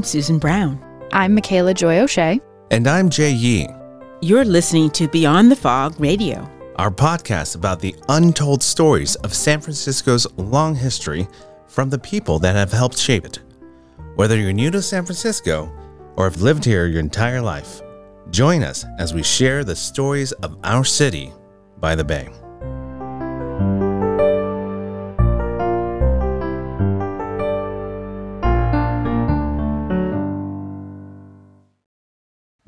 I'm Susan Brown. I'm Michaela Joy O'Shea. And I'm Jay Yee. You're listening to Beyond the Fog Radio, our podcast about the untold stories of San Francisco's long history from the people that have helped shape it. Whether you're new to San Francisco or have lived here your entire life, join us as we share the stories of our city by the bay.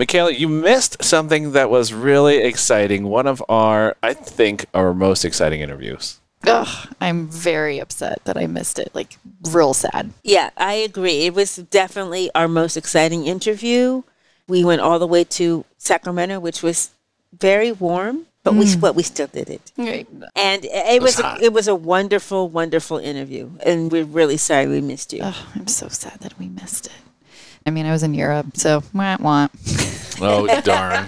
Michaela, you missed something that was really exciting. One of our, I think, our most exciting interviews. Ugh, I'm very upset that I missed it. Like, real sad. Yeah, I agree. It was definitely our most exciting interview. We went all the way to Sacramento, which was very warm, but we mm. but we still did it. And it was a, it was a wonderful, wonderful interview. And we're really sorry we missed you. Ugh, I'm so sad that we missed it. I mean, I was in Europe, so wah wah. Oh darn!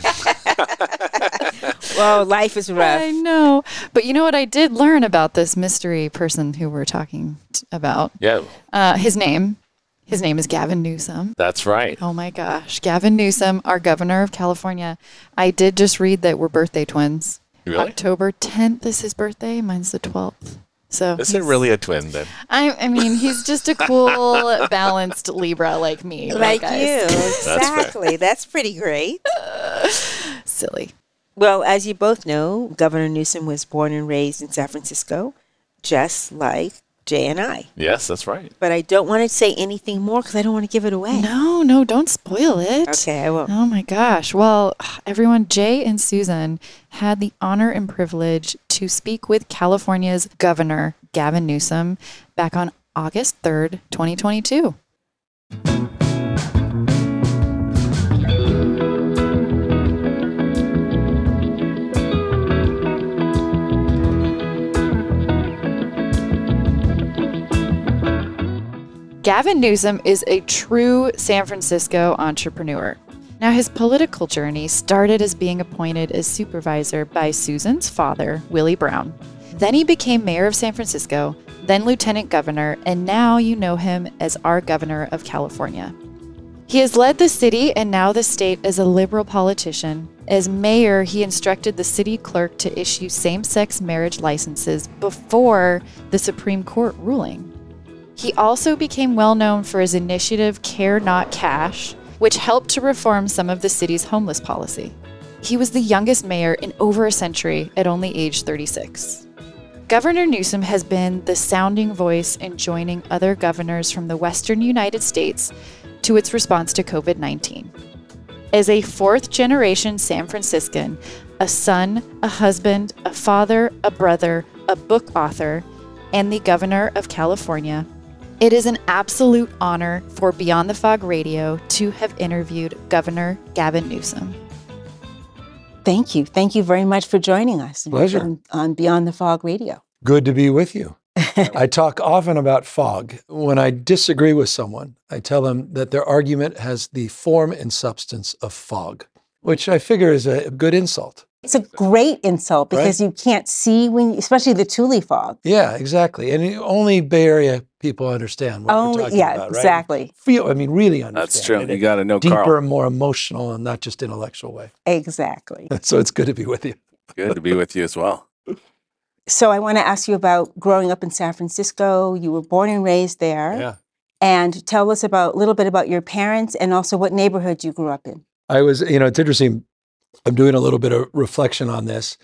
Well, life is rough. I know, but you know what? I did learn about this mystery person who we're talking t- about. yeah, Uh, his name, his name is Gavin Newsom. that's right. Oh my gosh, Gavin Newsom, our governor of California. I did just read that we're birthday twins. Really? October 10th is his birthday. Mine's the 12th. So Is it really a twin then? I, I mean, he's just a cool, balanced Libra like me. like guys. you. Exactly. That's pretty great. Silly. Well, as you both know, Governor Newsom was born and raised in San Francisco, just like Jay and I. Yes, that's right. But I don't want to say anything more because I don't want to give it away. No, no, don't spoil it. Okay, I won't. Oh my gosh. Well, everyone, Jay and Susan had the honor and privilege to speak with California's Governor, Gavin Newsom, back on August 3rd, 2022. Gavin Newsom is a true San Francisco entrepreneur. Now, his political journey started as being appointed as supervisor by Susan's father, Willie Brown. Then he became mayor of San Francisco, then lieutenant governor, and now you know him as our governor of California. He has led the city and now the state as a liberal politician. As mayor, he instructed the city clerk to issue same sex marriage licenses before the Supreme Court ruling. He also became well known for his initiative Care Not Cash, which helped to reform some of the city's homeless policy. He was the youngest mayor in over a century at only age 36. Governor Newsom has been the sounding voice in joining other governors from the western United States to its response to COVID 19. As a fourth generation San Franciscan, a son, a husband, a father, a brother, a book author, and the governor of California, it is an absolute honor for Beyond the Fog Radio to have interviewed Governor Gavin Newsom. Thank you. Thank you very much for joining us Pleasure. on, on Beyond the Fog Radio. Good to be with you. I talk often about fog. When I disagree with someone, I tell them that their argument has the form and substance of fog, which I figure is a good insult. It's a great insult because you can't see when, especially the Tule fog. Yeah, exactly. And only Bay Area people understand what we're Only, talking yeah, about, right? exactly, Feel, I mean, really understand. That's true. You got to know deeper, Carl. more emotional, and not just intellectual way. exactly. So it's good to be with you. Good to be with you as well. So I want to ask you about growing up in San Francisco. You were born and raised there, Yeah. and tell us about a little bit about your parents and also what neighborhood you grew up in. I was, you know, it's interesting. I'm doing a little bit of reflection on this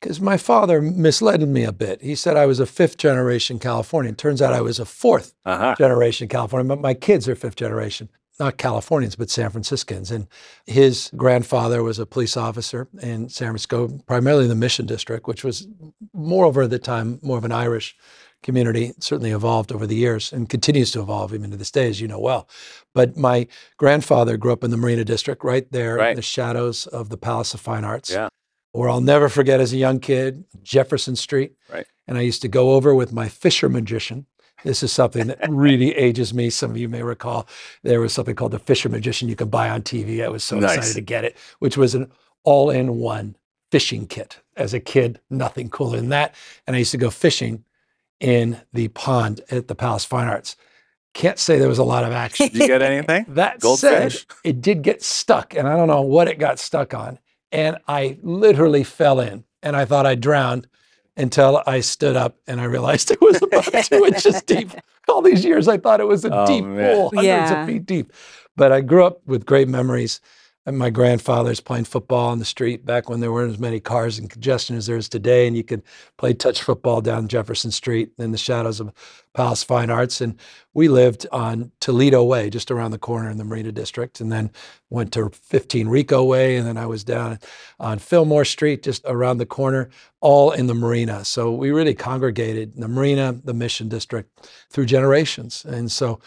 because my father misled me a bit. He said I was a fifth generation Californian. Turns out I was a fourth Uh huh. generation Californian. But my kids are fifth generation, not Californians, but San Franciscans. And his grandfather was a police officer in San Francisco, primarily in the Mission District, which was moreover at the time more of an Irish community. Certainly evolved over the years and continues to evolve even to this day, as you know well. But my grandfather grew up in the Marina District, right there Right. in the shadows of the Palace of Fine Arts. Yeah. Where I'll never forget as a young kid, Jefferson Street. Right. And I used to go over with my Fisher magician. This is something that really ages me. Some of you may recall there was something called the Fisher Magician you could buy on TV. I was so Nice. excited to get it, which was an all in one fishing kit. As a kid, nothing cooler than that. And I used to go fishing in the pond at the Palace Fine Arts. Can't say there was a lot of action. Did you get anything? That Goldfish? said, it did get stuck, and I don't know what it got stuck on. And I literally fell in, and I thought I drowned until I stood up and I realized it was about two inches deep. All these years, I thought it was a Oh, deep man. pool, hundreds Yeah. of feet deep. But I grew up with great memories. And my grandfather's playing football on the street back when there weren't as many cars and congestion as there is today. And you could play touch football down Jefferson Street in the shadows of Palace Fine Arts. And we lived on Toledo Way, just around the corner in the Marina District, and then went to 15 Rico Way. And then I was down on Fillmore Street, just around the corner, all in the Marina. So we really congregated in the Marina, the Mission District through generations. And so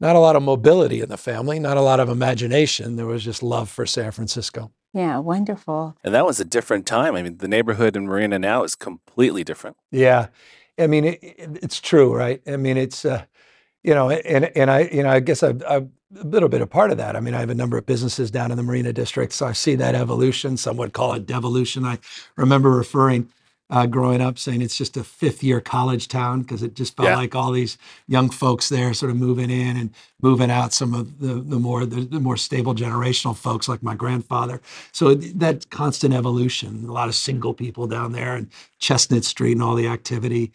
not a lot of mobility in the family, not a lot of imagination. There was just love for San Francisco. Yeah, wonderful. And that was a different time. I mean, the neighborhood in Marina now is completely different. Yeah, I mean it, it- it's true, right? I mean it's uh, you know, and and I you know I guess I've, I've a little bit a part of that. I mean I have a number of businesses down in the Marina District, so I see that evolution. Some would call it devolution. I remember referring. Uh, growing up, saying it's just a fifth-year college town because it just felt Yeah. like all these young folks there, sort of moving in and moving out. Some of the the more the, the more stable generational folks, like my grandfather. So that constant evolution, a lot of single people down there, and Chestnut Street and all the activity.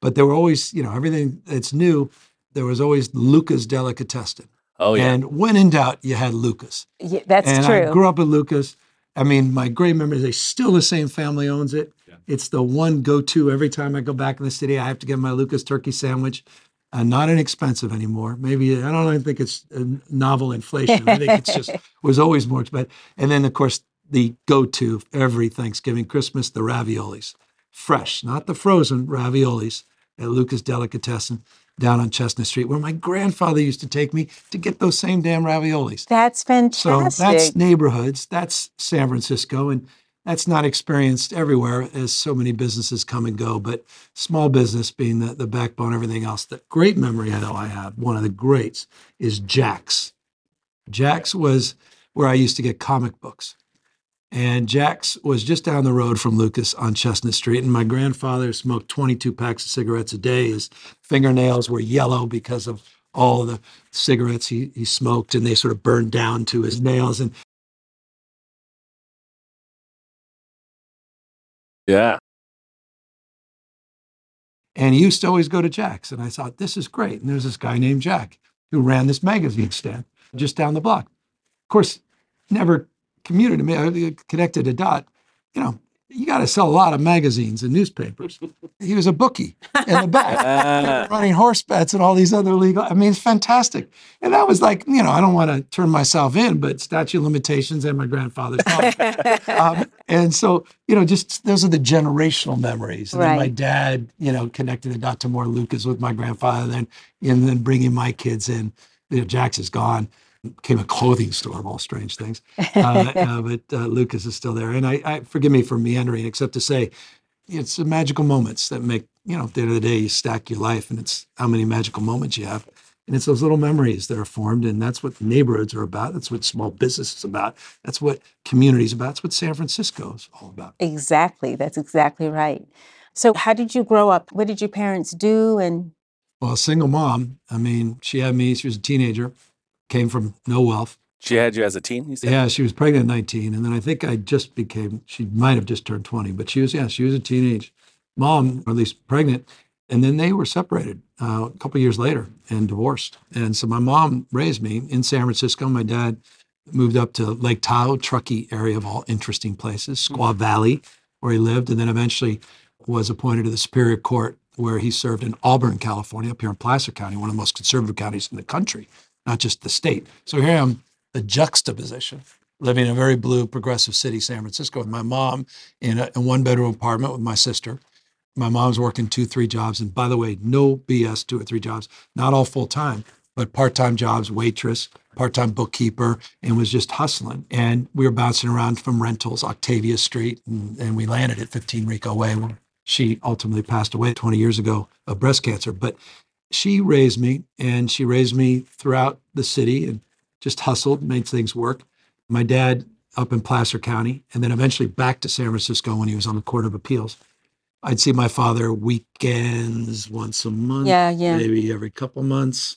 But there were always, you know, everything that's new. There was always Lucca's Delicatessen, Oh, yeah. and when in doubt, you had Lucca's. Yeah, that's and true. I grew up with Lucca's. I mean, my great memories. They still the same family owns it. It's the one go-to every time I go back in the city. I have to get my Lucca's turkey sandwich. Uh, not inexpensive anymore. Maybe I don't even think it's a novel inflation. I think it's just was always more expensive. And then of course the go-to every Thanksgiving, Christmas, the raviolis, fresh, not the frozen raviolis at Lucca's Delicatessen down on Chestnut Street, where my grandfather used to take me to get those same damn raviolis. that's fantastic. So that's neighborhoods, that's San Francisco, and that's not experienced everywhere as so many businesses come and go. But small business being the, the backbone, everything else. The great memory I know I have, one of the greats, is Jack's. Jack's was where I used to get comic books. And Jack's was just down the road from Lucca's on Chestnut Street. And my grandfather smoked 22 packs of cigarettes a day. His fingernails were yellow because of all the cigarettes he, he smoked, and they sort of burned down to his nails. And yeah. And he used to always go to Jack's. And I thought, this is great. And there's this guy named Jack who ran this magazine stand just down the block. Of course, never commuted to me, I connected a dot. You know, you got to sell a lot of magazines and newspapers. He was a bookie in the back, Ah. running horse bets and all these other legal. I mean, it's fantastic. And that was like, you know, I don't want to turn myself in, but statute of limitations and my grandfather's um, and so, you know, just those are the generational memories. And then my dad, you know, connected the dot to more Lucca's with my grandfather, then and then bringing my kids in. You know, Jax is gone. Became a clothing store of all strange things, uh, uh, but uh, Lucca's is still there. And I, I forgive me for meandering, except to say, it's the magical moments that make you know. At the end of the day, you stack your life, and it's how many magical moments you have. And it's those little memories that are formed, and that's what neighborhoods are about. That's what small business is about. That's what community is about. That's what San Francisco is all about. exactly. That's exactly right. So, how did you grow up? What did your parents do? And Well, a single mom. I mean, she had me. She was a teenager, came from no wealth. She had you as a teen? Yeah, she was pregnant at 19, and then I think I just became. She might have just turned 20, but she was. Yeah, she was a teenage mom, or at least pregnant. And then they were separated uh, a couple years later and divorced. And so my mom raised me in San Francisco. My dad moved up to Lake Tahoe, Truckee area of all interesting places, Squaw Valley, where he lived, and then eventually was appointed to the Superior Court, where he served in Auburn, California, up here in Placer County, one of the most conservative counties in the country, not just the state. So here I am, the juxtaposition, living in a very blue, progressive city, San Francisco, with my mom in a, a one bedroom apartment with my sister. My mom's working two, three jobs. And by the way, no BS, two or three jobs, not all full time, but part time jobs, waitress, part time bookkeeper, and was just hustling. And we were bouncing around from rentals, Octavia Street, and, and we landed at 15 Rico Way she ultimately passed away 20 years ago of breast cancer. But she raised me and she raised me throughout the city and just hustled, made things work. My dad up in Placer County, and then eventually back to San Francisco when he was on the Court of Appeals. I'd see my father weekends, once a month, Yeah, yeah. maybe every couple months.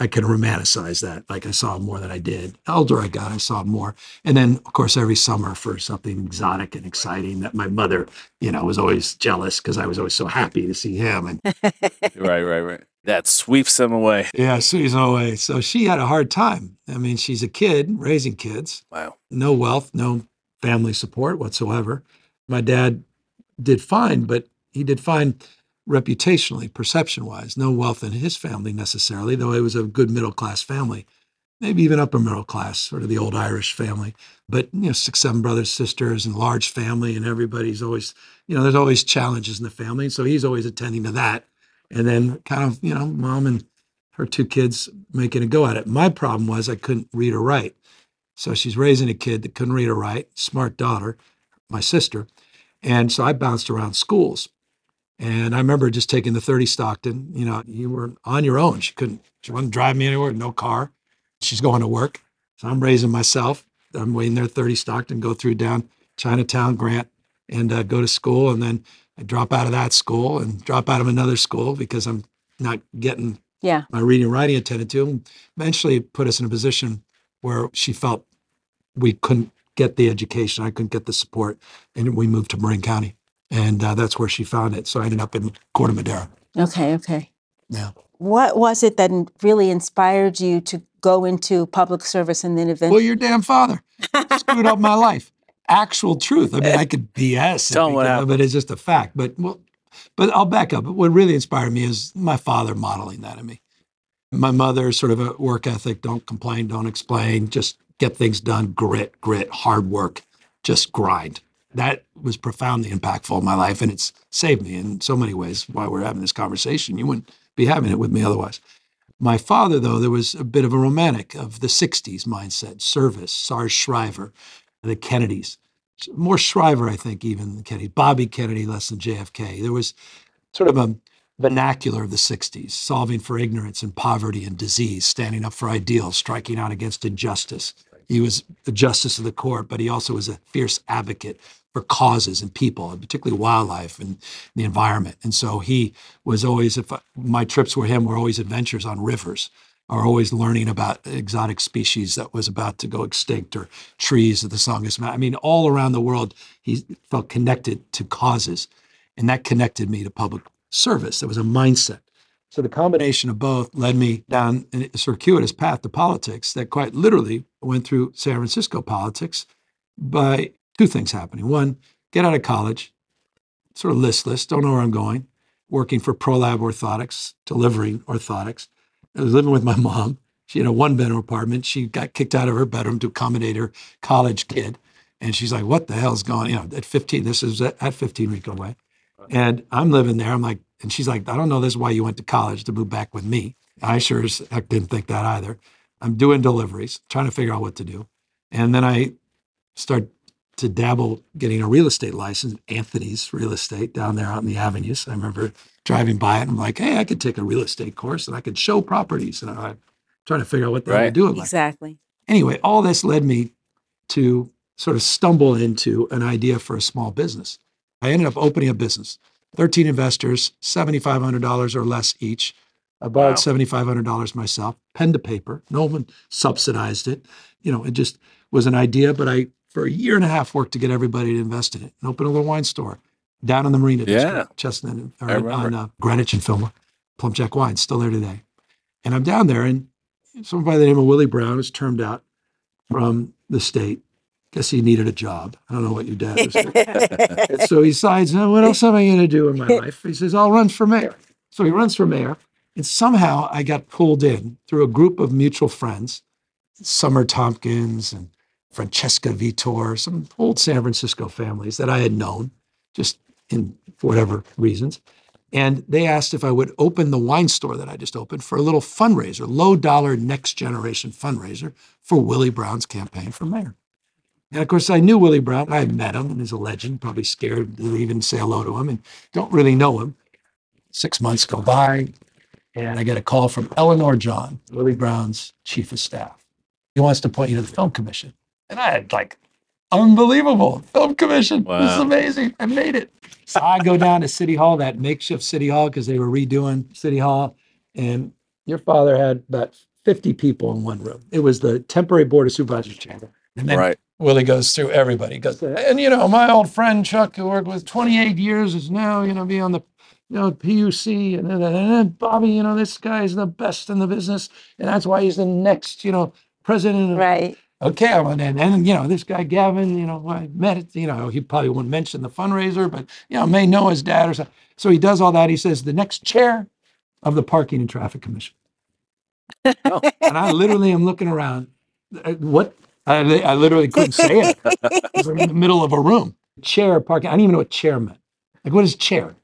I can romanticize that. Like I saw more than I did. The older I got, I saw more. And then, of course, every summer for something exotic and exciting that my mother, you know, was always jealous because I was always so happy to see him. And right, right, right. That sweeps them away. Yeah, sweeps them away. So she had a hard time. I mean, she's a kid raising kids. Wow. No wealth, no family support whatsoever. My dad did fine, but he did fine reputationally, perception wise. No wealth in his family necessarily, though it was a good middle class family, maybe even upper middle class, sort of the old Irish family. But, you know, six, seven brothers, sisters, and large family, and everybody's always, you know, there's always challenges in the family. So he's always attending to that. And then kind of, you know, mom and her two kids making a go at it. My problem was I couldn't read or write. So she's raising a kid that couldn't read or write, smart daughter, my sister. And so I bounced around schools. And I remember just taking the 30 Stockton. You know, you were on your own. She couldn't, she wouldn't drive me anywhere, no car. She's going to work. So I'm raising myself. I'm waiting there 30 Stockton, go through down Chinatown, Grant, and uh, go to school. And then I drop out of that school and drop out of another school because I'm not getting yeah. my reading and writing attended to. And eventually put us in a position where she felt we couldn't get the education. I couldn't get the support. And we moved to Marin County and uh, that's where she found it. So I ended up in Corte Madera. Okay, okay. Yeah. What was it that really inspired you to go into public service and then eventually? Well, your damn father screwed up my life. Actual truth. I mean, I could BS, Tell what happened. but it's just a fact. But well, but I'll back up. What really inspired me is my father modeling that in me. My mother, sort of a work ethic, don't complain, don't explain, just get things done, grit, grit, hard work, just grind that was profoundly impactful in my life and it's saved me in so many ways while we're having this conversation. You wouldn't be having it with me otherwise. My father though there was a bit of a romantic of the 60s mindset service sarge shriver the kennedys. More shriver i think even than kennedy. Bobby kennedy less than jfk there was sort of a vernacular of the 60s solving for ignorance and poverty and disease standing up for ideals striking out against injustice. He was the justice of the court, but he also was a fierce advocate for causes and people, and particularly wildlife and the environment. And so he was always, if I, my trips with him were always adventures on rivers, or always learning about exotic species that was about to go extinct, or trees of the Songus Mountain. I mean, all around the world, he felt connected to causes, and that connected me to public service. It was a mindset. So the combination of both led me down a circuitous path to politics that quite literally went through San Francisco politics by two things happening. One, get out of college, sort of listless, don't know where I'm going, working for ProLab Orthotics, delivering orthotics. I was living with my mom. She had a one bedroom apartment. She got kicked out of her bedroom to accommodate her college kid. And she's like, what the hell's going on? You know, at 15, this is at 15 we go away. And I'm living there. I'm like, and she's like, I don't know this is why you went to college to move back with me. I sure as heck didn't think that either. I'm doing deliveries, trying to figure out what to do. And then I start to dabble getting a real estate license, Anthony's Real Estate down there out in the avenues. I remember driving by it and I'm like, hey, I could take a real estate course and I could show properties. And I'm trying to figure out what the right. hell to do with Exactly. Anyway, all this led me to sort of stumble into an idea for a small business. I ended up opening a business. 13 investors, $7,500 or less each. I borrowed wow. $7,500 myself, pen to paper. No one subsidized it. You know, it just was an idea, but I, for a year and a half, worked to get everybody to invest in it and open a little wine store down in the Marina yeah. District, Chestnut, or on uh, Greenwich and Fillmore. PlumpJack Wine, still there today. And I'm down there, and someone by the name of Willie Brown is termed out from the state guess he needed a job. I don't know what your dad was. so he decides, oh, what else am I going to do in my life? He says, I'll run for mayor. So he runs for mayor. And somehow I got pulled in through a group of mutual friends, Summer Tompkins and Francesca Vietor, some old San Francisco families that I had known just in for whatever reasons. And they asked if I would open the wine store that I just opened for a little fundraiser, low dollar next generation fundraiser for Willie Brown's campaign for mayor. And of course, I knew Willie Brown. I had met him, and he's a legend. Probably scared to even say hello to him, and don't really know him. Six months go by, and I get a call from Eleanor John, Willie Brown's chief of staff. He wants to appoint you to the film commission, and I had like, unbelievable film commission. Wow. This is amazing. I made it. So I go down to City Hall, that makeshift City Hall, because they were redoing City Hall, and your father had about 50 people in one room. It was the temporary board of supervisors chamber. And then Right. Willie goes through everybody. He goes, and you know, my old friend Chuck, who worked with 28 years, is now, you know, be on the, you know, PUC. And then, and Bobby, you know, this guy is the best in the business. And that's why he's the next, you know, president of Right. Okay, I'm and and you know this guy Gavin, you know, I met it, you know, he probably wouldn't mention the fundraiser, but you know, may know his dad or something. So he does all that. He says the next chair of the Parking and Traffic Commission. Oh. And I literally am looking around. uh, What I, li- I literally couldn't say it. 'cause I'm in the middle of a room. Chair parking. I didn't even know what chair meant. Like, what is chair?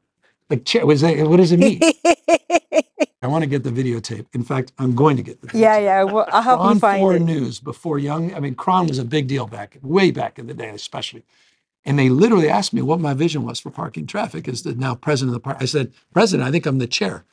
Like chair. Was that, what does it mean? I want to get the videotape. In fact, I'm going to get the videotape. yeah, yeah. Well, I'll help you KRON find 4 it. News before Young. I mean, KRON was a big deal back, way back in the day, especially. And they literally asked me what my vision was for parking traffic as the now president of the park. I said, President, I think I'm the chair.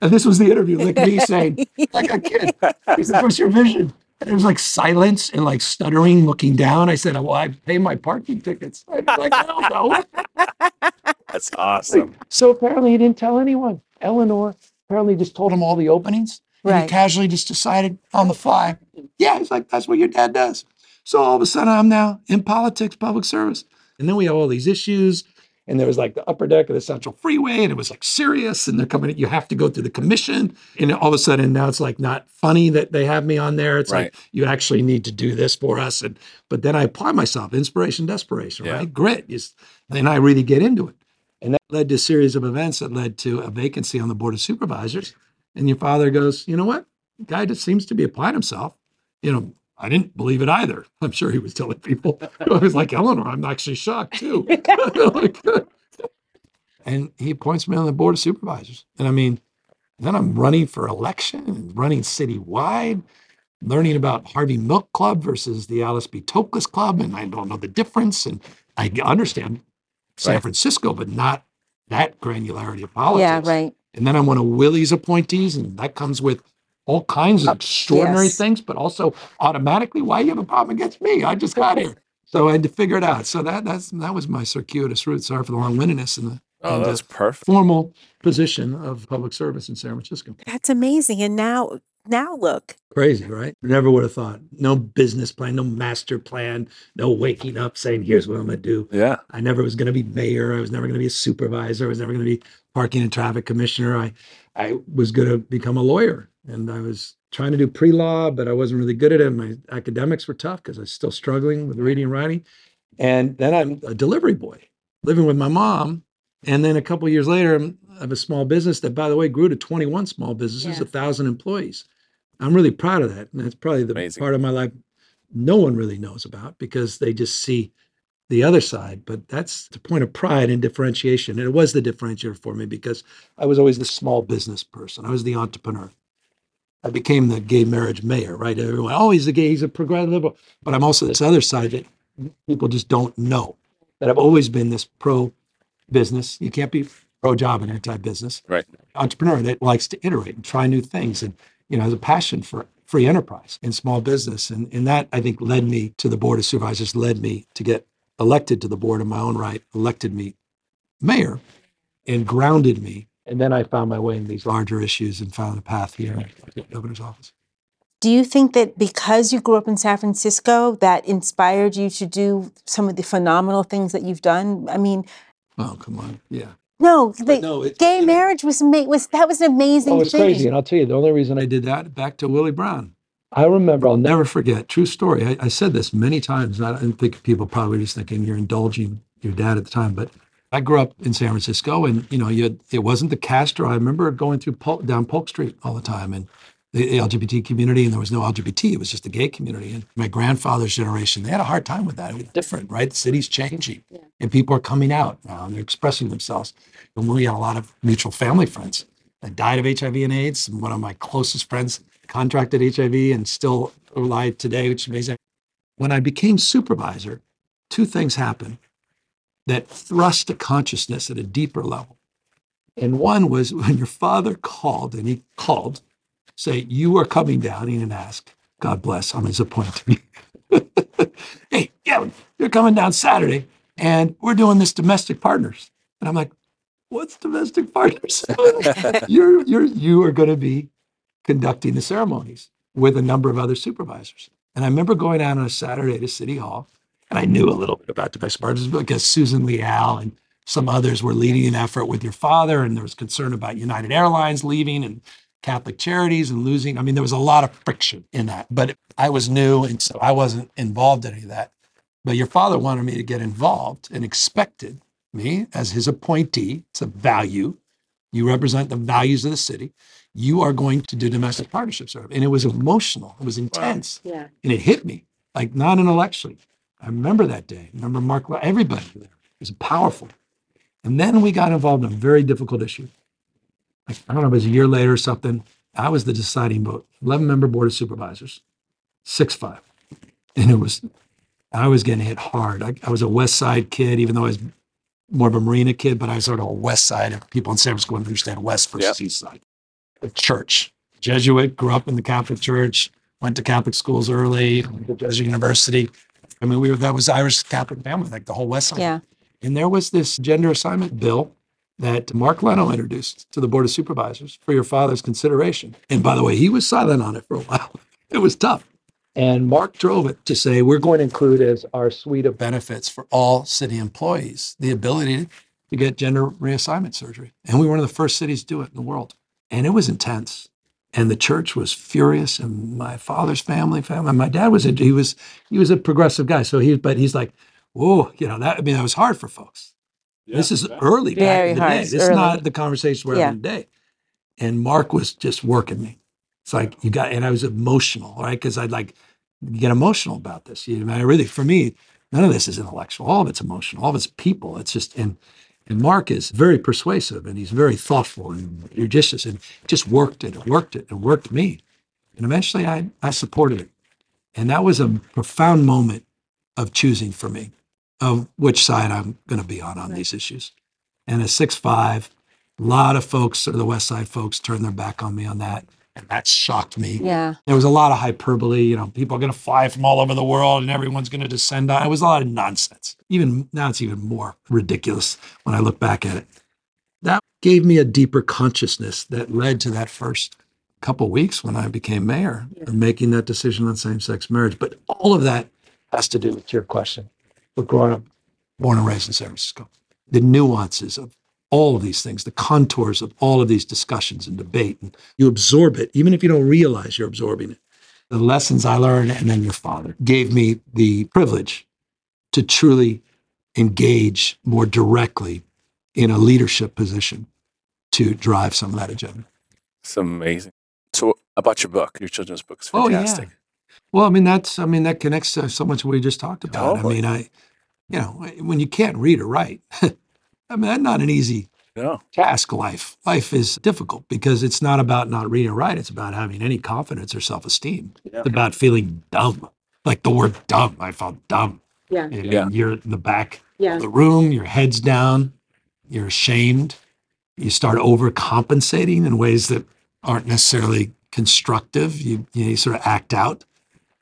And this was the interview, like me saying, like a kid, he said, What's your vision? And it was like silence and like stuttering, looking down. I said, Well, I pay my parking tickets. I was like, Hell no. That's awesome. So apparently he didn't tell anyone. Eleanor apparently just told him all the openings. And he casually just decided on the fly. Yeah, he's like, that's what your dad does. So all of a sudden I'm now in politics, public service. And then we have all these issues. And there was like the upper deck of the Central Freeway, and it was like serious. And they're coming, you have to go through the commission. And all of a sudden now it's like not funny that they have me on there. It's Right. like you actually need to do this for us. And but then I apply myself, inspiration, desperation, Yeah. right? Grit. Is then I really get into it. And that led to a series of events that led to a vacancy on the board of supervisors. And your father goes, you know what? Guy just seems to be applying himself. You know, I didn't believe it either. I'm sure he was telling people. I was like, Eleanor, I'm actually shocked too. Like, and he appoints me on the board of supervisors. And I mean, then I'm running for election and running citywide, learning about Harvey Milk Club versus the Alice B. Toklas Club. And I don't know the difference. And I understand San Right. Francisco, but not that granularity of politics. Yeah, right. And then I'm one of Willie's appointees, and that comes with all kinds of uh, extraordinary yes. things, but also automatically, why you have a problem against me? I just got here. So I had to figure it out. So that that's that was my circuitous route. Sorry for the long windedness and the Oh, and that's perfect. formal position of public service in San Francisco. That's amazing. And now, now look. Crazy, right? Never would have thought. No business plan, no master plan, no waking up saying, here's what I'm gonna do. Yeah. I never was going to be mayor. I was never going to be a supervisor. I was never going to be parking and traffic commissioner. I, I was going to become a lawyer, and I was trying to do pre-law, but I wasn't really good at it. My academics were tough because I was still struggling with reading and writing. And then I'm a delivery boy, living with my mom. And then a couple of years later, I have a small business that, by the way, grew to 21 small businesses, a Yeah. thousand employees. I'm really proud of that, and that's probably the Amazing. part of my life no one really knows about because they just see the other side. But that's the point of pride and differentiation. And it was the differentiator for me because I was always the small business person. I was the entrepreneur. I became the gay marriage mayor, right? Everyone, oh, he's a gay, he's a progressive liberal. But I'm also this other side that people just don't know. That I've always been this pro business. You can't be pro job and anti business. Right. Entrepreneur that likes to iterate and try new things and, you know, has a passion for free enterprise and small business. And, and that I think led me to the board of supervisors, led me to get elected to the board in my own right, elected me mayor and grounded me. And then I found my way in these larger issues and found a path here at the governor's office. Do you think that because you grew up in San Francisco, that inspired you to do some of the phenomenal things that you've done? I mean, Oh, come on. Yeah. no, the no, it- gay it- marriage was ma- was that was an amazing Oh, it's thing. crazy. And I'll tell you, the only reason I did that, back to Willie Brown. I remember, I'll never forget, true story. I, I said this many times. and I don't think people probably just thinking you're indulging your dad at the time, but I grew up in San Francisco and, you know, you had, it wasn't the Castro. I remember going through Polk, down Polk Street all the time and the, LGBT community and there was no LGBT. It was just the gay community. And my grandfather's generation, they had a hard time with that. It was different, right? The city's changing and people are coming out now and they're expressing themselves. And we had a lot of mutual family friends that died of HIV and AIDS. And one of my closest friends contracted HIV and still alive today, which is amazing. When I became supervisor, two things happened that thrust a consciousness at a deeper level. And one was when your father called, and he called, say, You are coming down. And he didn't ask. God bless. I'm his appointee. hey, yeah, you're coming down Saturday, and we're doing this domestic partners. And I'm like, What's domestic partners? you're you're you are going to be conducting the ceremonies with a number of other supervisors. And I remember going out on a Saturday to City Hall, and I knew a little bit about domestic partners because Susan Leal and some others were leading an effort with your father, and there was concern about United Airlines leaving and Catholic Charities and losing. I mean, there was a lot of friction in that, but I was new, and so I wasn't involved in any of that. But your father wanted me to get involved and expected me as his appointee. It's a value. You represent the values of the city. You are going to do domestic partnerships. And it was emotional. It was intense. Wow. Yeah. And it hit me like not intellectually. I remember that day. I remember Mark, everybody there. It was powerful. And then we got involved in a very difficult issue. Like, I don't know, if it was a year later or something. I was the deciding vote. 11 member board of supervisors, 6 5. And it was, I was getting hit hard. I, I was a West Side kid, even though I was more of a Marina kid, but I was sort of a West Side. If people in San Francisco understand West versus yep. East Side. The church, Jesuit, grew up in the Catholic Church, went to Catholic schools early, went to Jesuit University. I mean, we were that was Irish Catholic family, like the whole West Side. Yeah. And there was this gender assignment bill that Mark Leno introduced to the Board of Supervisors for your father's consideration. And by the way, he was silent on it for a while. It was tough. And Mark drove it to say, we're going to include as our suite of benefits for all city employees the ability to get gender reassignment surgery. And we were one of the first cities to do it in the world. And it was intense. And the church was furious, and my father's family, family. My dad was a, he was he was a progressive guy, so he but he's like, whoa, you know that I mean that was hard for folks. Yeah, this is early back Very in the hard. day. This is not the conversation we're yeah. having today. And Mark was just working me. It's like you got, and I was emotional, right? Because I'd like get emotional about this. You know, I really, for me, none of this is intellectual. All of it's emotional. All of it's people. It's just and and Mark is very persuasive and he's very thoughtful and judicious and just worked it and worked it and worked me. And eventually, I I supported it, and that was a profound moment of choosing for me of which side I'm going to be on on right. these issues. And at six five, a lot of folks, or the West Side folks, turned their back on me on that. And that shocked me. Yeah. There was a lot of hyperbole. You know, people are going to fly from all over the world and everyone's going to descend on. It was a lot of nonsense. Even now, it's even more ridiculous when I look back at it. That gave me a deeper consciousness that led to that first couple weeks when I became mayor yeah. and making that decision on same sex marriage. But all of that has to do with your question but growing up, born and raised in San Francisco. The nuances of all of these things, the contours of all of these discussions and debate, and you absorb it, even if you don't realize you're absorbing it. The lessons I learned, and then your father gave me the privilege to truly engage more directly in a leadership position to drive some of that agenda. It's amazing. So, about your book, your children's book is fantastic. Oh, yeah. Well, I mean, that's, I mean, that connects to so much what we just talked about. Totally. I mean, I, you know, when you can't read or write, I mean, that's not an easy no. task. Life, life is difficult because it's not about not reading or writing. It's about having any confidence or self esteem. Yeah. It's about feeling dumb, like the word dumb. I felt dumb. Yeah. And yeah. You're in the back yeah. of the room. Your head's down. You're ashamed. You start overcompensating in ways that aren't necessarily constructive. You, you sort of act out.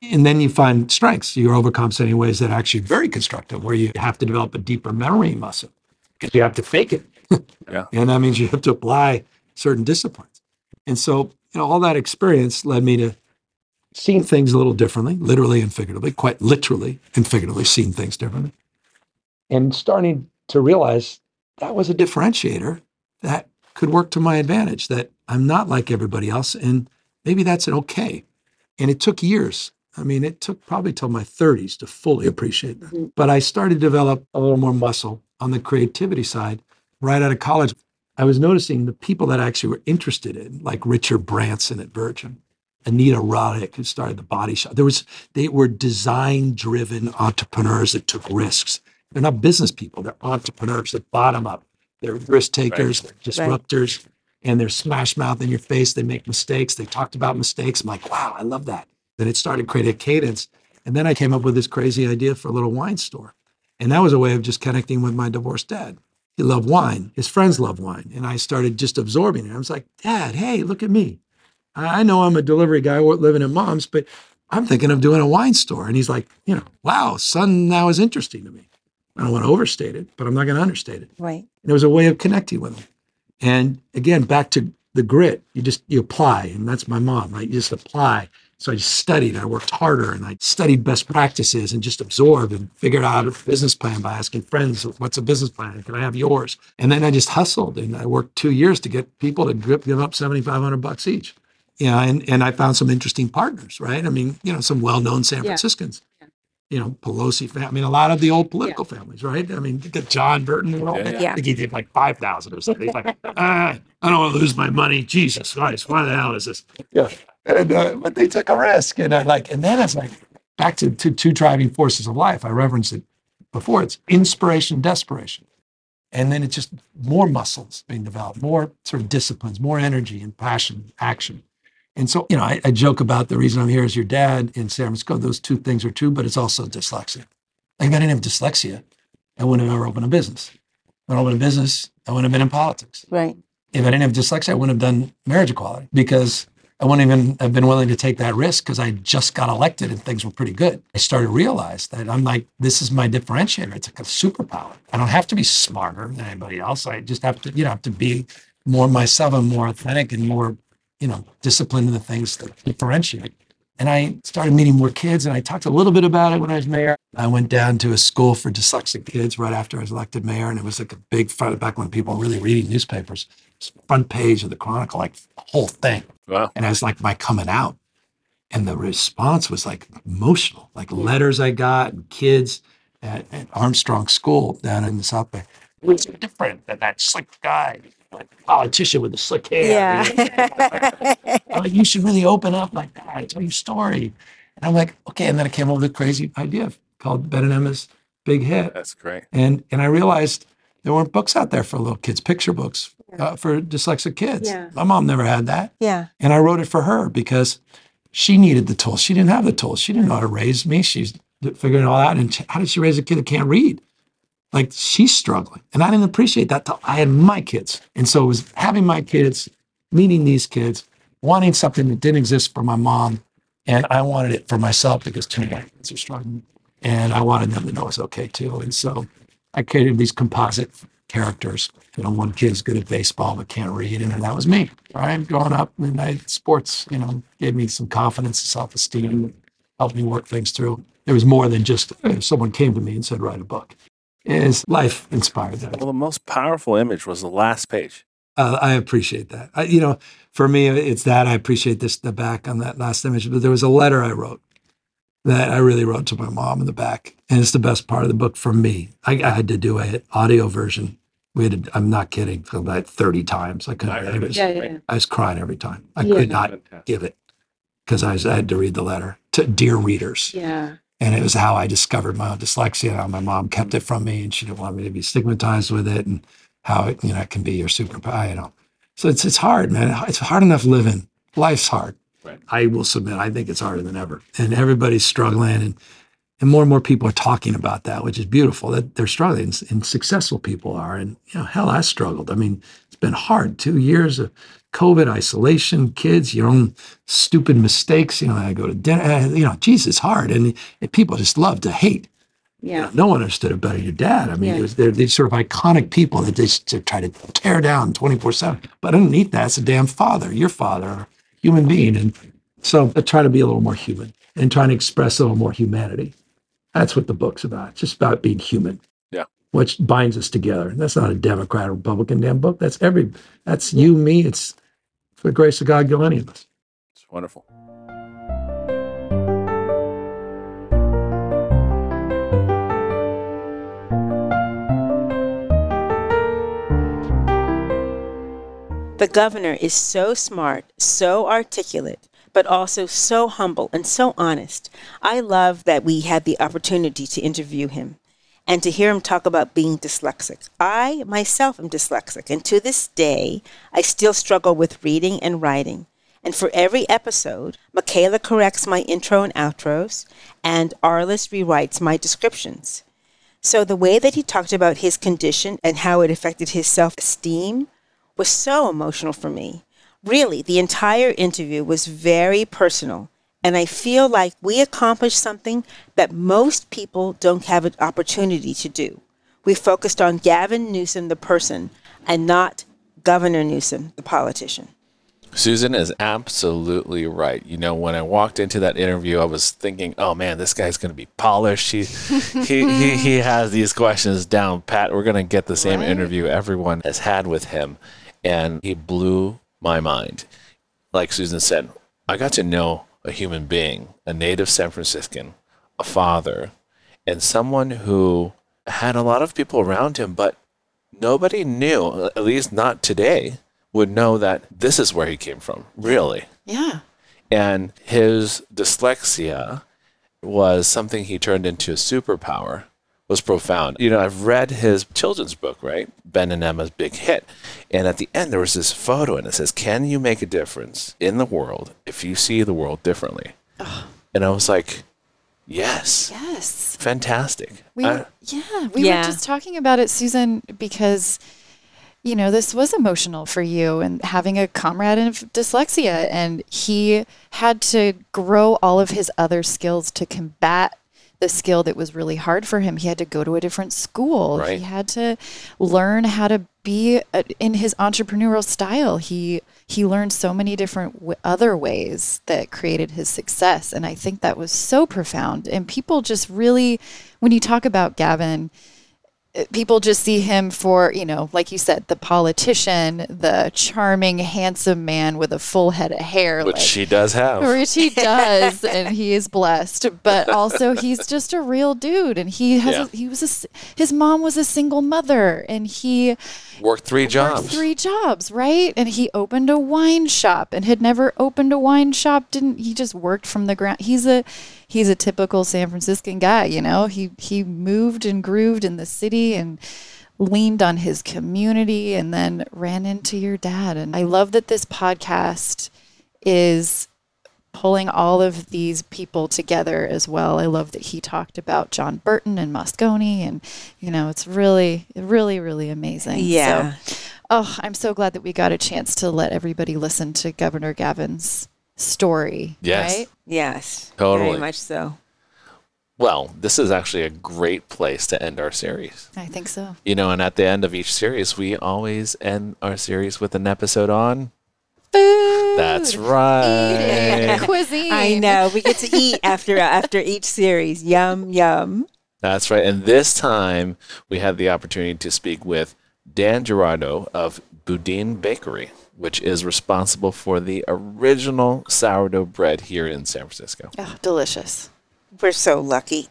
And then you find strengths. You're overcompensating in ways that are actually very constructive, where you have to develop a deeper memory muscle because you have to fake it. yeah. And that means you have to apply certain disciplines. And so, you know, all that experience led me to seeing things a little differently, literally and figuratively, quite literally and figuratively, seeing things differently. And starting to realize that was a differentiator that could work to my advantage, that I'm not like everybody else. And maybe that's an okay. And it took years I mean, it took probably till my 30s to fully appreciate that. Mm-hmm. But I started to develop a little more muscle on the creativity side right out of college. I was noticing the people that actually were interested in, like Richard Branson at Virgin, Anita Roddick, who started the Body Shop. There was they were design-driven entrepreneurs that took risks. They're not business people; they're entrepreneurs that bottom up. They're risk takers, right. disruptors, right. and they're smash mouth in your face. They make mistakes. They talked about mistakes. I'm like, wow, I love that. Then it started creating a cadence. And then I came up with this crazy idea for a little wine store. And that was a way of just connecting with my divorced dad. He loved wine. His friends loved wine. And I started just absorbing it. I was like, Dad, hey, look at me. I know I'm a delivery guy living in mom's, but I'm thinking of doing a wine store. And he's like, you know, wow, son now is interesting to me. I don't want to overstate it, but I'm not going to understate it. Right. And it was a way of connecting with him. And again, back to the grit. You just you apply, and that's my mom. Right? You just apply. So I just studied. I worked harder, and I studied best practices, and just absorbed and figured out a business plan by asking friends, "What's a business plan? Can I have yours?" And then I just hustled, and I worked two years to get people to give up seventy five hundred bucks each. Yeah, and and I found some interesting partners. Right? I mean, you know, some well known San Franciscans you know, Pelosi family. I mean, a lot of the old political yeah. families, right? I mean, get John Burton. And all yeah. yeah. I think he did like 5,000 or something. He's like, ah, I don't want to lose my money. Jesus Christ, why the hell is this? Yeah. And, uh, but they took a risk. And I like, and then it's like back to, to two driving forces of life. I referenced it before. It's inspiration, desperation. And then it's just more muscles being developed, more sort of disciplines, more energy and passion, action. And so, you know, I, I, joke about the reason I'm here is your dad in San Francisco. Those two things are true, but it's also dyslexia. Like, if I didn't have dyslexia, I wouldn't have ever opened a business. If I opened a business, I wouldn't have been in politics. Right. If I didn't have dyslexia, I wouldn't have done marriage equality because I wouldn't even have been willing to take that risk because I just got elected and things were pretty good. I started to realize that I'm like, this is my differentiator. It's like a superpower. I don't have to be smarter than anybody else. I just have to, you know, have to be more myself and more authentic and more you know, discipline and the things that differentiate. And I started meeting more kids, and I talked a little bit about it when I was mayor. I went down to a school for dyslexic kids right after I was elected mayor, and it was like a big front back when people were really reading newspapers. Front page of the Chronicle, like the whole thing. Wow. And I was like my coming out. And the response was like emotional, like letters I got and kids at, at Armstrong School down in the South Bay. It was different than that slick guy politician with a slick hair. Yeah. like, you should really open up like that. And tell your story. And I'm like, okay. And then I came up with a crazy idea called Ben and Emma's Big Hit. That's great. And and I realized there weren't books out there for little kids, picture books uh, for dyslexic kids. Yeah. My mom never had that. Yeah. And I wrote it for her because she needed the tools. She didn't have the tools. She didn't know how to raise me. She's figuring it all out. And how did she raise a kid that can't read? Like she's struggling. And I didn't appreciate that till I had my kids. And so it was having my kids, meeting these kids, wanting something that didn't exist for my mom. And I wanted it for myself because two of my kids are struggling. And I wanted them to know it's okay too. And so I created these composite characters. You know, one kid's good at baseball but can't read, and that was me. Right, growing up, and I sports, you know, gave me some confidence, and self esteem, helped me work things through. There was more than just uh, someone came to me and said, "Write a book." Is life inspired that. Well, the most powerful image was the last page. Uh, I appreciate that. I, you know, for me, it's that I appreciate this the back on that last image. But there was a letter I wrote that I really wrote to my mom in the back, and it's the best part of the book for me. I, I had to do an audio version. We had, to, I'm not kidding, about 30 times. I couldn't. I, was, yeah, yeah. I was crying every time. I yeah. could not Fantastic. give it because I, I had to read the letter to dear readers. Yeah. And it was how I discovered my own dyslexia. How my mom kept it from me, and she didn't want me to be stigmatized with it, and how it, you know, it can be your superpower. You know, so it's it's hard, man. It's hard enough living. Life's hard. Right. I will submit. I think it's harder than ever, and everybody's struggling, and and more and more people are talking about that, which is beautiful. That they're struggling, and successful people are. And you know, hell, I struggled. I mean, been hard. Two years of COVID, isolation, kids, your own stupid mistakes. You know, I go to dinner. Uh, you know, Jesus, hard, and, and people just love to hate. Yeah. You know, no one understood it better. Your dad. I mean, yeah. was, they're these sort of iconic people that they, they try to tear down 24 7. But underneath that, it's a damn father, your father, human being. And so I try to be a little more human and trying to express a little more humanity. That's what the book's about. It's just about being human. Yeah. Which binds us together. That's not a Democrat or Republican damn book. That's every, that's you, me. It's for the grace of God, go any of us. It's wonderful. The governor is so smart, so articulate, but also so humble and so honest. I love that we had the opportunity to interview him and to hear him talk about being dyslexic. I myself am dyslexic, and to this day, I still struggle with reading and writing. And for every episode, Michaela corrects my intro and outros, and Arliss rewrites my descriptions. So the way that he talked about his condition and how it affected his self esteem was so emotional for me. Really, the entire interview was very personal and I feel like we accomplished something that most people don't have an opportunity to do. We focused on Gavin Newsom, the person, and not Governor Newsom, the politician. Susan is absolutely right. You know, when I walked into that interview, I was thinking, "Oh man, this guy's going to be polished. He, he, he, he has these questions down pat. We're going to get the same right. interview everyone has had with him," and he blew my mind. Like Susan said, I got to know a human being, a native San Franciscan, a father, and someone who had a lot of people around him, but nobody knew, at least not today, would know that this is where he came from, really. Yeah. And his dyslexia was something he turned into a superpower was profound. You know, I've read his children's book, right? Ben and Emma's big hit. And at the end, there was this photo and it says, Can you make a difference in the world if you see the world differently? Oh. And I was like, Yes. Yes. Fantastic. We were, yeah, we yeah. were just talking about it, Susan, because you know this was emotional for you and having a comrade in dyslexia, and he had to grow all of his other skills to combat the skill that was really hard for him. He had to go to a different school. Right. He had to learn how to be a, in his entrepreneurial style. He he learned so many different w- other ways that created his success, and I think that was so profound. And people just really, when you talk about Gavin people just see him for, you know, like you said, the politician, the charming, handsome man with a full head of hair. Which like, he does have. Which he does, and he is blessed. But also, he's just a real dude, and he has. Yeah. A, he was a, his mom was a single mother, and he worked three jobs. Worked three jobs, right? And he opened a wine shop, and had never opened a wine shop. Didn't he? Just worked from the ground. He's a he's a typical San Franciscan guy, you know. He he moved and grooved in the city and leaned on his community and then ran into your dad. And I love that this podcast is pulling all of these people together as well. I love that he talked about John Burton and Moscone and you know, it's really really really amazing. Yeah. So, oh, I'm so glad that we got a chance to let everybody listen to Governor Gavin's story. Yes. Right? Yes. Totally. Very much so. Well, this is actually a great place to end our series. I think so. You know, and at the end of each series, we always end our series with an episode on food. That's right. Cuisine. I know. We get to eat after uh, after each series. Yum yum. That's right. And this time we had the opportunity to speak with Dan Giraudo of Boudin Bakery which is responsible for the original sourdough bread here in San Francisco. Oh, delicious. We're so lucky.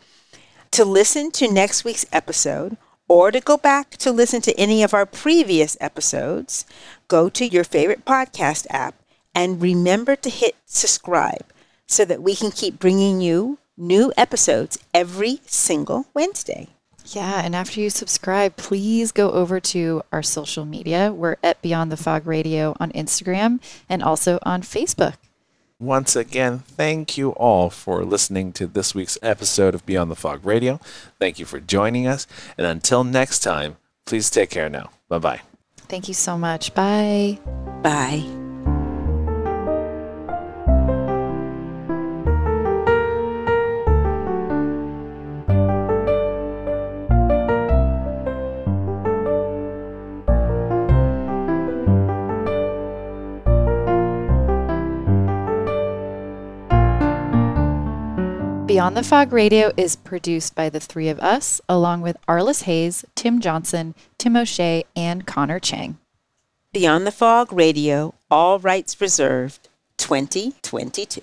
To listen to next week's episode or to go back to listen to any of our previous episodes, go to your favorite podcast app and remember to hit subscribe so that we can keep bringing you new episodes every single Wednesday. Yeah, and after you subscribe, please go over to our social media. We're at Beyond the Fog Radio on Instagram and also on Facebook. Once again, thank you all for listening to this week's episode of Beyond the Fog Radio. Thank you for joining us. And until next time, please take care now. Bye bye. Thank you so much. Bye. Bye. Beyond the Fog Radio is produced by the three of us, along with Arliss Hayes, Tim Johnson, Tim O'Shea, and Connor Chang. Beyond the Fog Radio, all rights reserved, 2022.